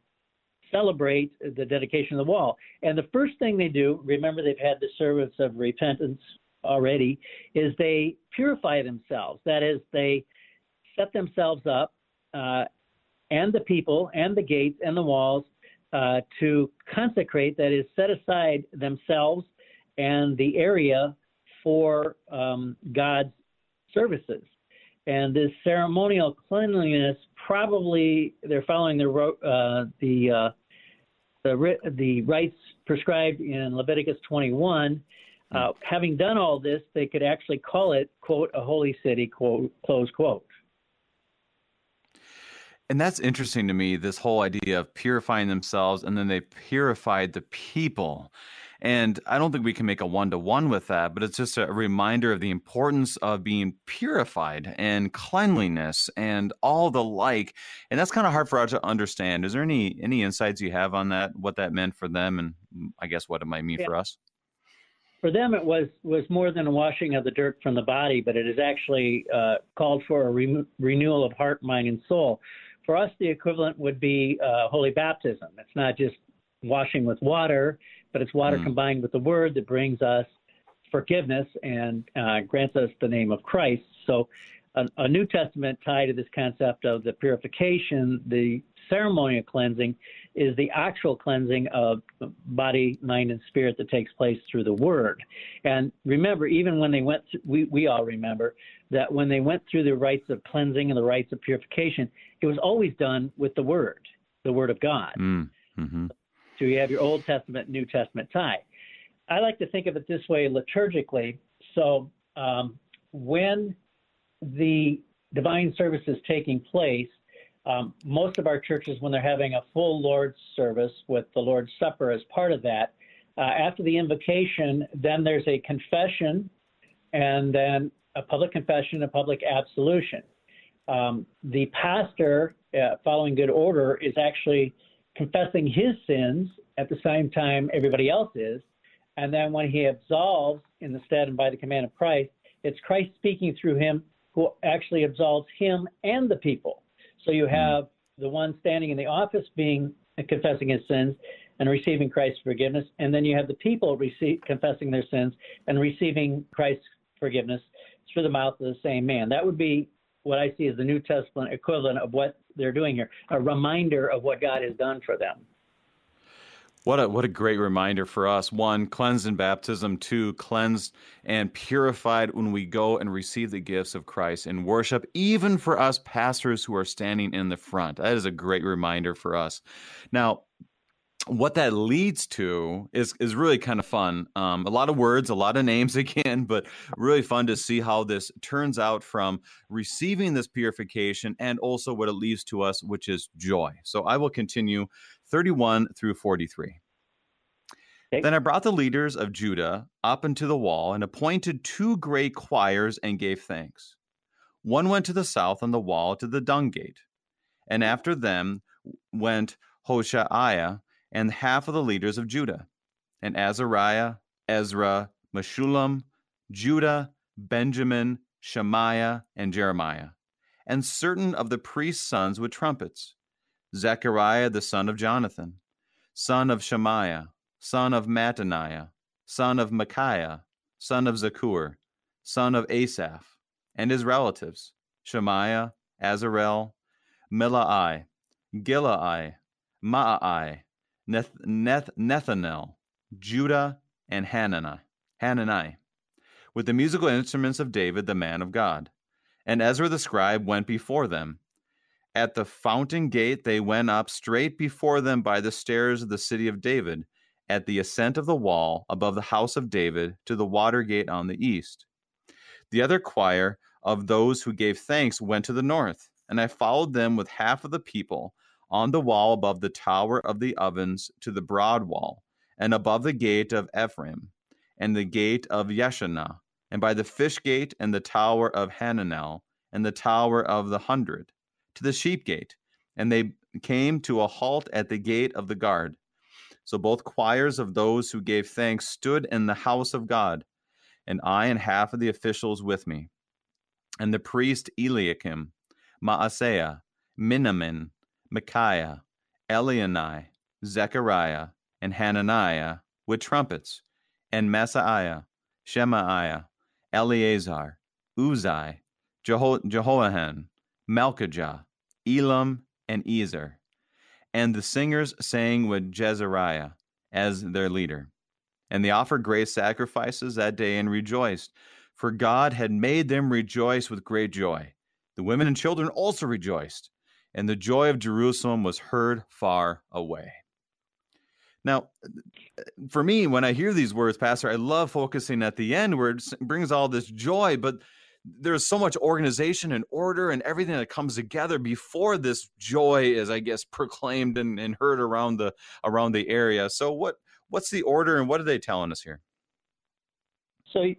celebrate the dedication of the wall. And the first thing they do, remember they've had the service of repentance already, is they purify themselves. That is, they set themselves up, uh, and the people, and the gates, and the walls uh, to consecrate, that is, set aside themselves and the area for um, God's services. And this ceremonial cleanliness, probably they're following the uh, the uh, the the rites prescribed in Leviticus 21, uh, having done all this, they could actually call it, quote, a holy city, quote, close quote. And that's interesting to me, this whole idea of purifying themselves and then they purified the people. And I don't think we can make a one to one with that, but it's just a reminder of the importance of being purified and cleanliness and all the like. And that's kind of hard for us to understand. Is there any any insights you have on that, what that meant for them, and I guess what it might mean yeah. for us? For them it was was more than a washing of the dirt from the body, but it is actually uh, called for a re- renewal of heart, mind, and soul. For us, the equivalent would be uh, holy baptism. It's not just washing with water, but it's water mm. combined with the word that brings us forgiveness and uh, grants us the name of Christ. So, a, a New Testament tie to this concept of the purification, the ceremonial cleansing, is the actual cleansing of body, mind, and spirit that takes place through the Word. And remember, even when they went, th- we, we all remember that when they went through the rites of cleansing and the rites of purification, it was always done with the Word, the Word of God. Mm, mm-hmm. So you have your Old Testament, New Testament tie. I like to think of it this way liturgically. So um, when the divine service is taking place, um, most of our churches, when they're having a full Lord's service with the Lord's Supper as part of that, uh, after the invocation, then there's a confession and then a public confession, a public absolution. Um, the pastor, uh, following good order, is actually confessing his sins at the same time everybody else is. And then when he absolves in the stead and by the command of Christ, it's Christ speaking through him who actually absolves him and the people. So you hmm. have the one standing in the office being confessing his sins and receiving Christ's forgiveness, and then you have the people receive, confessing their sins and receiving Christ's forgiveness through the mouth of the same man. That would be what I see as the New Testament equivalent of what they're doing here, a reminder of what God has done for them. What a what a great reminder for us. One, cleansed in baptism. Two, cleansed and purified when we go and receive the gifts of Christ in worship, even for us pastors who are standing in the front. That is a great reminder for us. Now, what that leads to is is really kind of fun. Um, a lot of words, a lot of names again, but really fun to see how this turns out from receiving this purification and also what it leads to us, which is joy. So I will continue 31 through 43. Okay. Then I brought the leaders of Judah up into the wall and appointed two great choirs and gave thanks. One went to the south on the wall to the dung gate, and after them went Hoshaiah and half of the leaders of Judah, and Azariah, Ezra, Meshullam, Judah, Benjamin, Shemaiah, and Jeremiah, and certain of the priest's sons with trumpets. Zechariah the son of Jonathan, son of Shemaiah, son of Mattaniah, son of Micaiah, son of Zakur, son of Asaph, and his relatives, Shemaiah, Azarel, Milalai, Gilalai, Maai, Neth, Neth, Nethanel, Judah, and Hanani, Hanani, with the musical instruments of David, the man of God. And Ezra the scribe went before them. At the fountain gate they went up straight before them by the stairs of the city of David, at the ascent of the wall above the house of David to the water gate on the east. The other choir of those who gave thanks went to the north, and I followed them with half of the people on the wall above the tower of the ovens to the broad wall, and above the gate of Ephraim, and the gate of Yeshanah, and by the fish gate, and the tower of Hananel, and the tower of the hundred, to the sheep gate. And they came to a halt at the gate of the guard. So both choirs of those who gave thanks stood in the house of God, and I and half of the officials with me. And the priest Eliakim, Maaseiah, Miniamin, Micaiah, Elioenai, Zechariah, and Hananiah with trumpets, and Maaseiah, Shemaiah, Eleazar, Uzai, Jeho- Jehoahan, Malchijah, Elam, and Ezer. And the singers sang with Jezariah as their leader. And they offered great sacrifices that day and rejoiced, for God had made them rejoice with great joy. The women and children also rejoiced and the joy of Jerusalem was heard far away. Now, uh, for me, when I hear these words, Pastor, I love focusing at the end where it brings all this joy, but there's so much organization and order and everything that comes together before this joy is, I guess, proclaimed and, and heard around the around the area. So, what what's the order and what are they telling us here? So,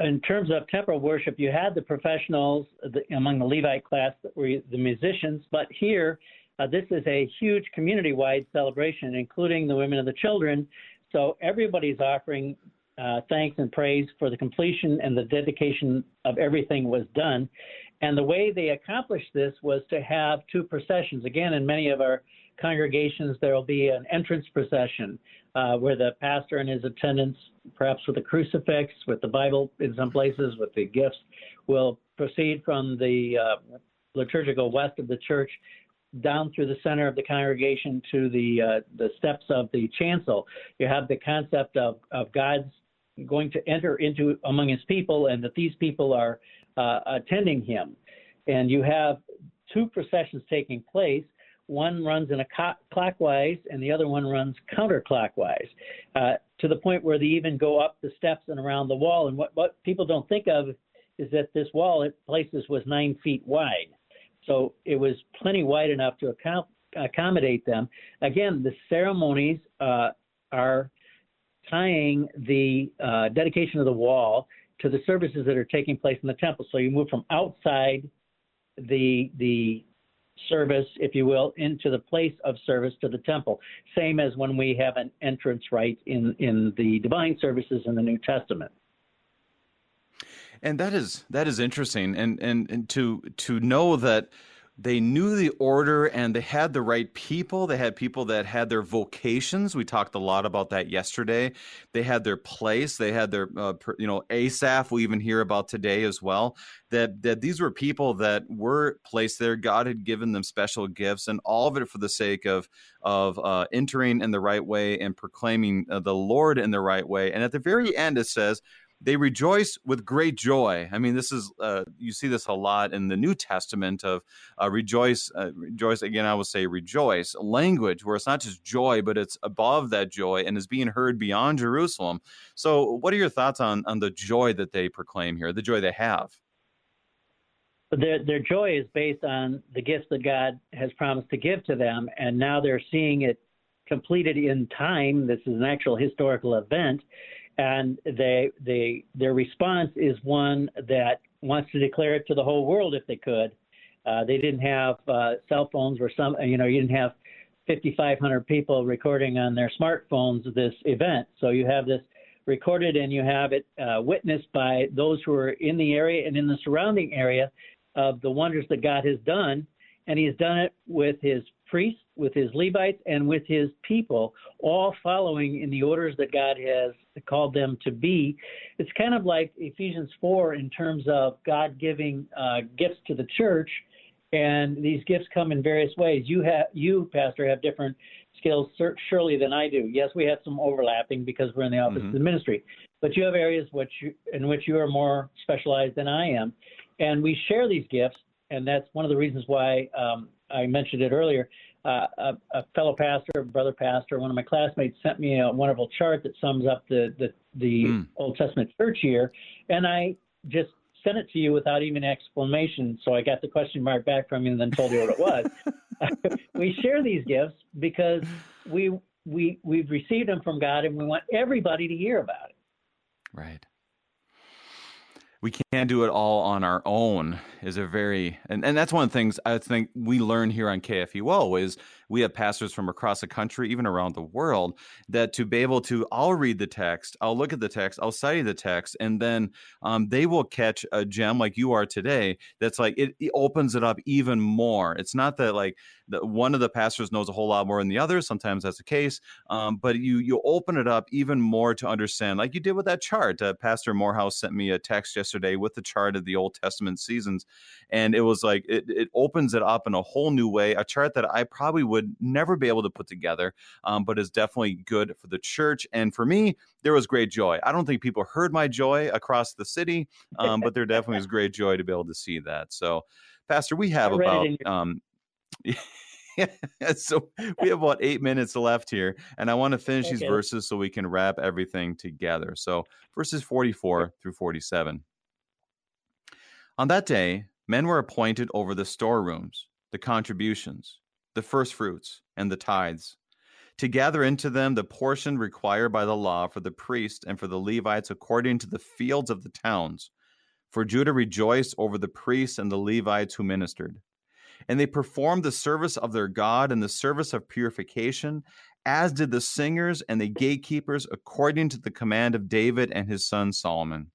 in terms of temple worship, you had the professionals the, among the Levite class that were the musicians, but here uh, this is a huge community-wide celebration, including the women and the children. So everybody's offering uh, thanks and praise for the completion and the dedication of everything was done. And the way they accomplished this was to have two processions. Again, in many of our congregations, there will be an entrance procession uh, where the pastor and his attendants, perhaps with a crucifix, with the Bible in some places, with the gifts, will proceed from the uh, liturgical west of the church down through the center of the congregation to the uh, the steps of the chancel. You have the concept of of God's going to enter into among His people, and that these people are uh, attending Him. And you have two processions taking place one runs in a co- clockwise and the other one runs counterclockwise uh, to the point where they even go up the steps and around the wall. And what, what people don't think of is that this wall at places was nine feet wide. So it was plenty wide enough to account, accommodate them. Again, the ceremonies uh, are tying the uh, dedication of the wall to the services that are taking place in the temple. So you move from outside the the service, if you will, into the place of service to the temple. Same as when we have an entrance rite in, in the divine services in the New Testament. And that is that is interesting, and and and to to know that they knew the order and they had the right people. They had people that had their vocations. We talked a lot about that yesterday. They had their place. They had their, uh, you know, Asaph. We even hear about today as well. That that these were people that were placed there. God had given them special gifts, and all of it for the sake of of uh, entering in the right way and proclaiming uh, the Lord in the right way. And at the very end, it says they rejoice with great joy. I mean, this is uh, you see this a lot in the New Testament of uh, rejoice, uh, rejoice. Again, I will say rejoice language where it's not just joy, but it's above that joy and is being heard beyond Jerusalem. So, what are your thoughts on on the joy that they proclaim here, the joy they have? Their their joy is based on the gifts that God has promised to give to them, and now they're seeing it completed in time. This is an actual historical event and they they their response is one that wants to declare it to the whole world if they could. Uh, they didn't have uh, cell phones or some you know you didn't have 5,500 people recording on their smartphones this event, so you have this recorded and you have it uh, witnessed by those who are in the area and in the surrounding area of the wonders that God has done, and He's done it with His priests, with His Levites, and with His people, all following in the orders that God has called them to be. It's kind of like Ephesians 4 in terms of God giving uh, gifts to the church, and these gifts come in various ways. You have, you, Pastor, have different skills surely than I do. Yes, we have some overlapping because we're in the office mm-hmm. of ministry, but you have areas which you, in which you are more specialized than I am, and we share these gifts, and that's one of the reasons why um, I mentioned it earlier uh, a, a, fellow pastor, brother pastor, one of my classmates sent me a wonderful chart that sums up the the, the mm. Old Testament church year, and I just sent it to you without even explanation. So I got the question mark back from you and then told you what it was. we share these gifts because we we we've received them from God, and we want everybody to hear about it. Right we can't do it all on our own is a very and, and that's one of the things i think we learn here on kfuo is we have pastors from across the country even around the world that to be able to i'll read the text i'll look at the text i'll study the text and then um, they will catch a gem like you are today that's like it, it opens it up even more. It's not that like the, one of the pastors knows a whole lot more than the other. Sometimes that's the case, um, but you you open it up even more to understand, like you did with that chart. Uh, Pastor Morehouse sent me a text yesterday with the chart of the Old Testament seasons, and it was like it, it opens it up in a whole new way. A chart that I probably would never be able to put together, um, but is definitely good for the church and for me. There was great joy. I don't think people heard my joy across the city, um, but there definitely was great joy to be able to see that. So. Pastor, we have about um, so we have about eight minutes left here, and I want to finish okay. these verses so we can wrap everything together. So, verses 44 through 47. On that day, men were appointed over the storerooms, the contributions, the first fruits, and the tithes, to gather into them the portion required by the law for the priests and for the Levites according to the fields of the towns. For Judah rejoiced over the priests and the Levites who ministered and they performed the service of their God and the service of purification, as did the singers and the gatekeepers, according to the command of David and his son Solomon.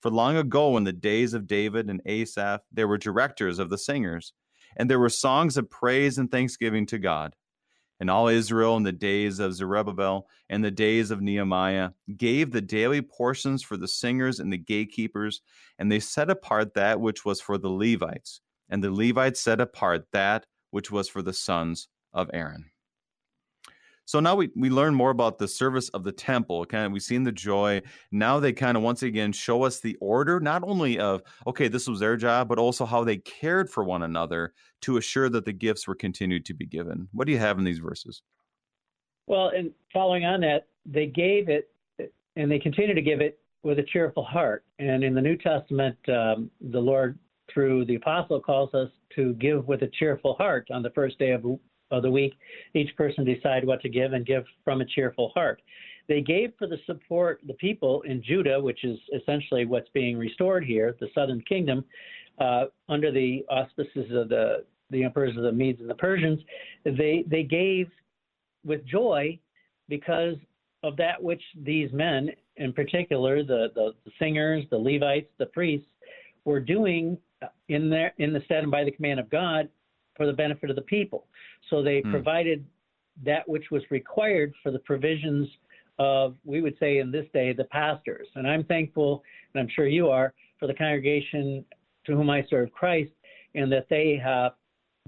For long ago, in the days of David and Asaph, there were directors of the singers, and there were songs of praise and thanksgiving to God. And all Israel in the days of Zerubbabel and the days of Nehemiah gave the daily portions for the singers and the gatekeepers, and they set apart that which was for the Levites and the Levites set apart that which was for the sons of Aaron. So now we, we learn more about the service of the temple. Kind of we've seen the joy. Now they kind of once again show us the order, not only of okay, this was their job, but also how they cared for one another to assure that the gifts were continued to be given. What do you have in these verses? Well, and following on that, they gave it and they continue to give it with a cheerful heart. And in the New Testament, um, the Lord through the apostle calls us to give with a cheerful heart on the first day of, of the week. Each person decide what to give and give from a cheerful heart. They gave for the support the people in Judah, which is essentially what's being restored here, the southern kingdom, uh, under the auspices of the the emperors of the Medes and the Persians. They they gave with joy because of that which these men, in particular, the, the singers, the Levites, the priests, were doing in their in the stead and by the command of God for the benefit of the people. So they mm. provided that which was required for the provisions of, we would say in this day, the pastors. And I'm thankful, and I'm sure you are, for the congregation to whom I serve Christ, and that they have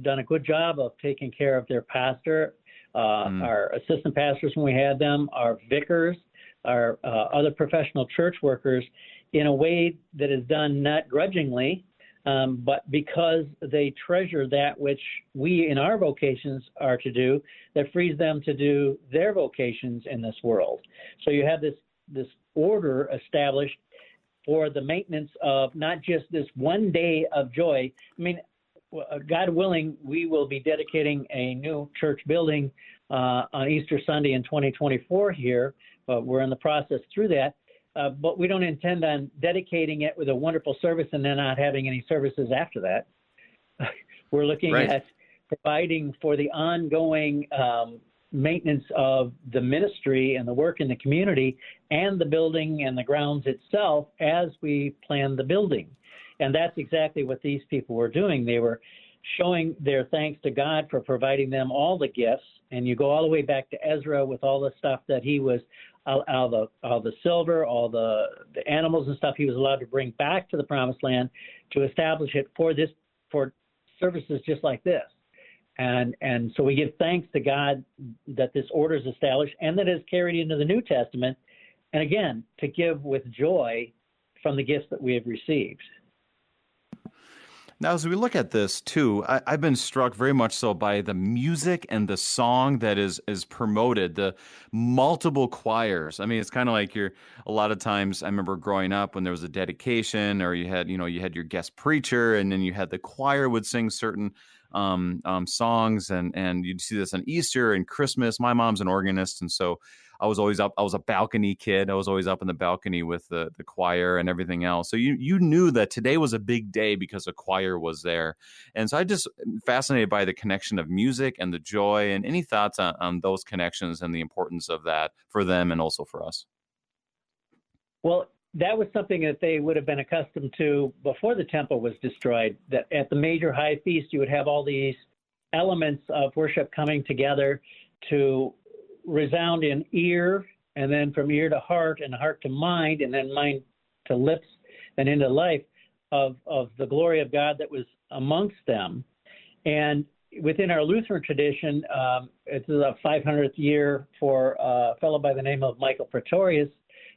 done a good job of taking care of their pastor, uh, mm. our assistant pastors when we had them, our vicars, our uh, other professional church workers, in a way that is done not grudgingly, um, but because they treasure that which we in our vocations are to do, that frees them to do their vocations in this world. So you have this this order established for the maintenance of not just this one day of joy. I mean, uh, God willing, we will be dedicating a new church building uh, on Easter Sunday in 2024 here. but we're in the process through that. Uh, but we don't intend on dedicating it with a wonderful service and then not having any services after that. We're looking right. at providing for the ongoing um, maintenance of the ministry and the work in the community and the building and the grounds itself as we plan the building. And that's exactly what these people were doing. They were showing their thanks to God for providing them all the gifts. And you go all the way back to Ezra with all the stuff that he was all, all the all the silver, all the the animals and stuff he was allowed to bring back to the promised land to establish it for this for services just like this. And and so we give thanks to God that this order is established and that is carried into the New Testament. And again, to give with joy from the gifts that we have received. Now, as we look at this too, I, have been struck very much so by the music and the song that is is promoted, the multiple choirs. I mean, it's kind of like you're a lot of times. I remember growing up when there was a dedication, or you had you know you had your guest preacher, and then you had the choir would sing certain um, um, songs, and and you'd see this on Easter and Christmas. My mom's an organist, and so I was always up. I was a balcony kid. I was always up in the balcony with the the choir and everything else. So you you knew that today was a big day because a choir was there, and so I just mm, fascinated by the connection of music and the joy. And any thoughts on, on those connections and the importance of that for them and also for us? Well, that was something that they would have been accustomed to before the temple was destroyed. That at the major high feast, you would have all these elements of worship coming together to resound in ear, and then from ear to heart, and heart to mind, and then mind to lips and into life of, of the glory of God that was amongst them. And within our Lutheran tradition, um, it's the 500th year for a fellow by the name of Michael Praetorius,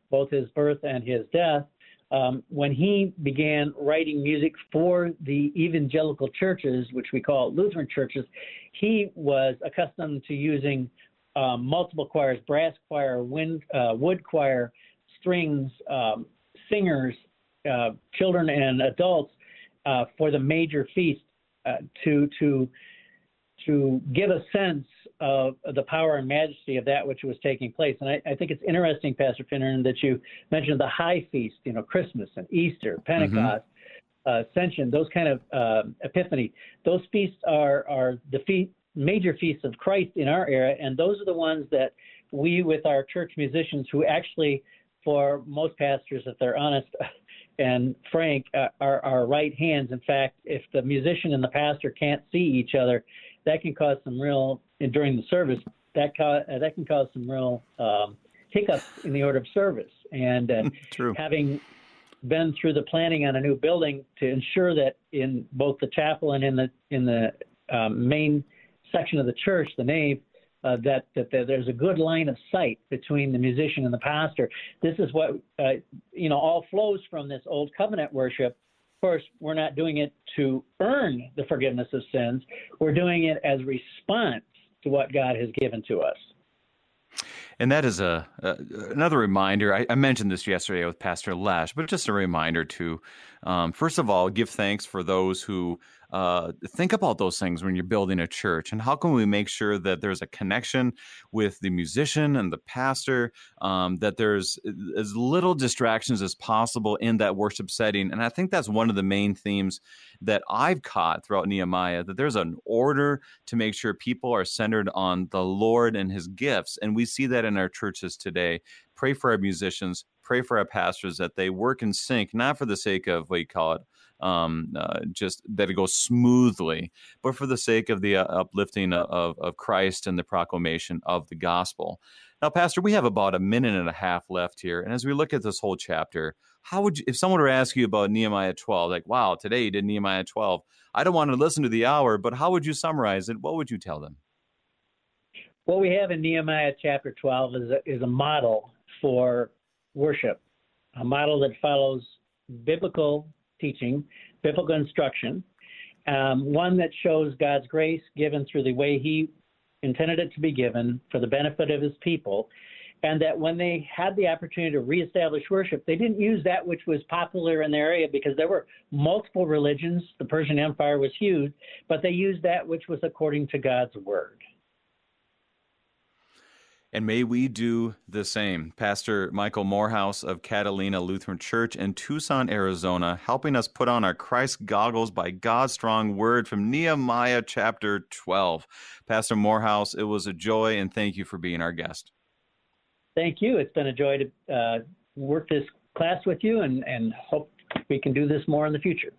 both his birth and his death. Um, when he began writing music for the evangelical churches, which we call Lutheran churches, he was accustomed to using um, multiple choirs, brass choir, wind, uh, wood choir, strings, um, singers, uh, children and adults uh, for the major feast uh, to to to give a sense of the power and majesty of that which was taking place. And I, I think it's interesting, Pastor Finnern, that you mentioned the high feast, you know, Christmas and Easter, mm-hmm. Pentecost. Mm-hmm. Ascension, those kind of uh, Epiphany, those feasts are are the feast major feasts of Christ in our era, and those are the ones that we, with our church musicians, who actually, for most pastors, if they're honest and frank, uh, are our right hands. In fact, if the musician and the pastor can't see each other, that can cause some real during the service. That ca- uh, that can cause some real um, hiccups in the order of service. And uh, True. having been through the planning on a new building to ensure that in both the chapel and in the in the um, main section of the church, the nave, uh, that, that, there's a good line of sight between the musician and the pastor. This is what uh, you know all flows from this old covenant worship. Of course, we're not doing it to earn the forgiveness of sins. We're doing it as response to what God has given to us. And that is a, a another reminder. I, I, mentioned this yesterday with Pastor Lash, but just a reminder to, um, first of all, give thanks for those who uh, think about those things when you're building a church? And how can we make sure that there's a connection with the musician and the pastor, um, that there's as little distractions as possible in that worship setting? And I think that's one of the main themes that I've caught throughout Nehemiah that there's an order to make sure people are centered on the Lord and his gifts. And we see that in our churches today. Pray for our musicians, pray for our pastors that they work in sync, not for the sake of what you call it, um, uh, just that it goes smoothly, but for the sake of the uh, uplifting of, of Christ and the proclamation of the gospel. Now, Pastor, we have about a minute and a half left here. And as we look at this whole chapter, how would you, if someone were to ask you about Nehemiah 12, like, wow, today you did Nehemiah 12, I don't want to listen to the hour, but how would you summarize it? What would you tell them? What we have in Nehemiah chapter 12 is a, is a model for worship, a model that follows biblical teaching, biblical instruction, um, one that shows God's grace given through the way He intended it to be given for the benefit of His people, and that when they had the opportunity to reestablish worship, they didn't use that which was popular in their area because there were multiple religions. The Persian Empire was huge, but they used that which was according to God's word. And may we do the same. Pastor Michael Morehouse of Catalina Lutheran Church in Tucson, Arizona, helping us put on our Christ goggles by God's strong word from Nehemiah chapter 12. Pastor Morehouse, it was a joy and thank you for being our guest. Thank you. It's been a joy to uh, work this class with you and, and hope we can do this more in the future.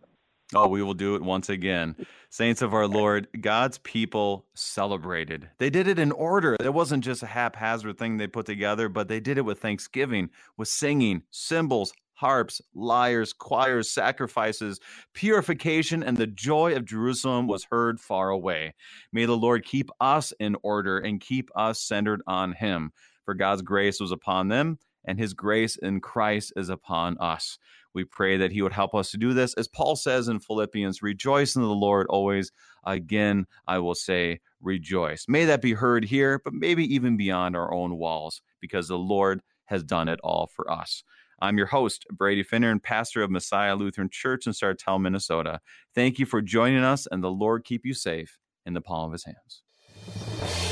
Oh, we will do it once again. Saints of our Lord, God's people celebrated. They did it in order. It wasn't just a haphazard thing they put together, but they did it with thanksgiving, with singing, cymbals, harps, lyres, choirs, sacrifices, purification, and the joy of Jerusalem was heard far away. May the Lord keep us in order and keep us centered on Him. For God's grace was upon them, and His grace in Christ is upon us. We pray that He would help us to do this. As Paul says in Philippians, rejoice in the Lord always. Again, I will say, rejoice. May that be heard here, but maybe even beyond our own walls, because the Lord has done it all for us. I'm your host, Brady Finnern, and pastor of Messiah Lutheran Church in Sartell, Minnesota. Thank you for joining us, and the Lord keep you safe in the palm of his hands.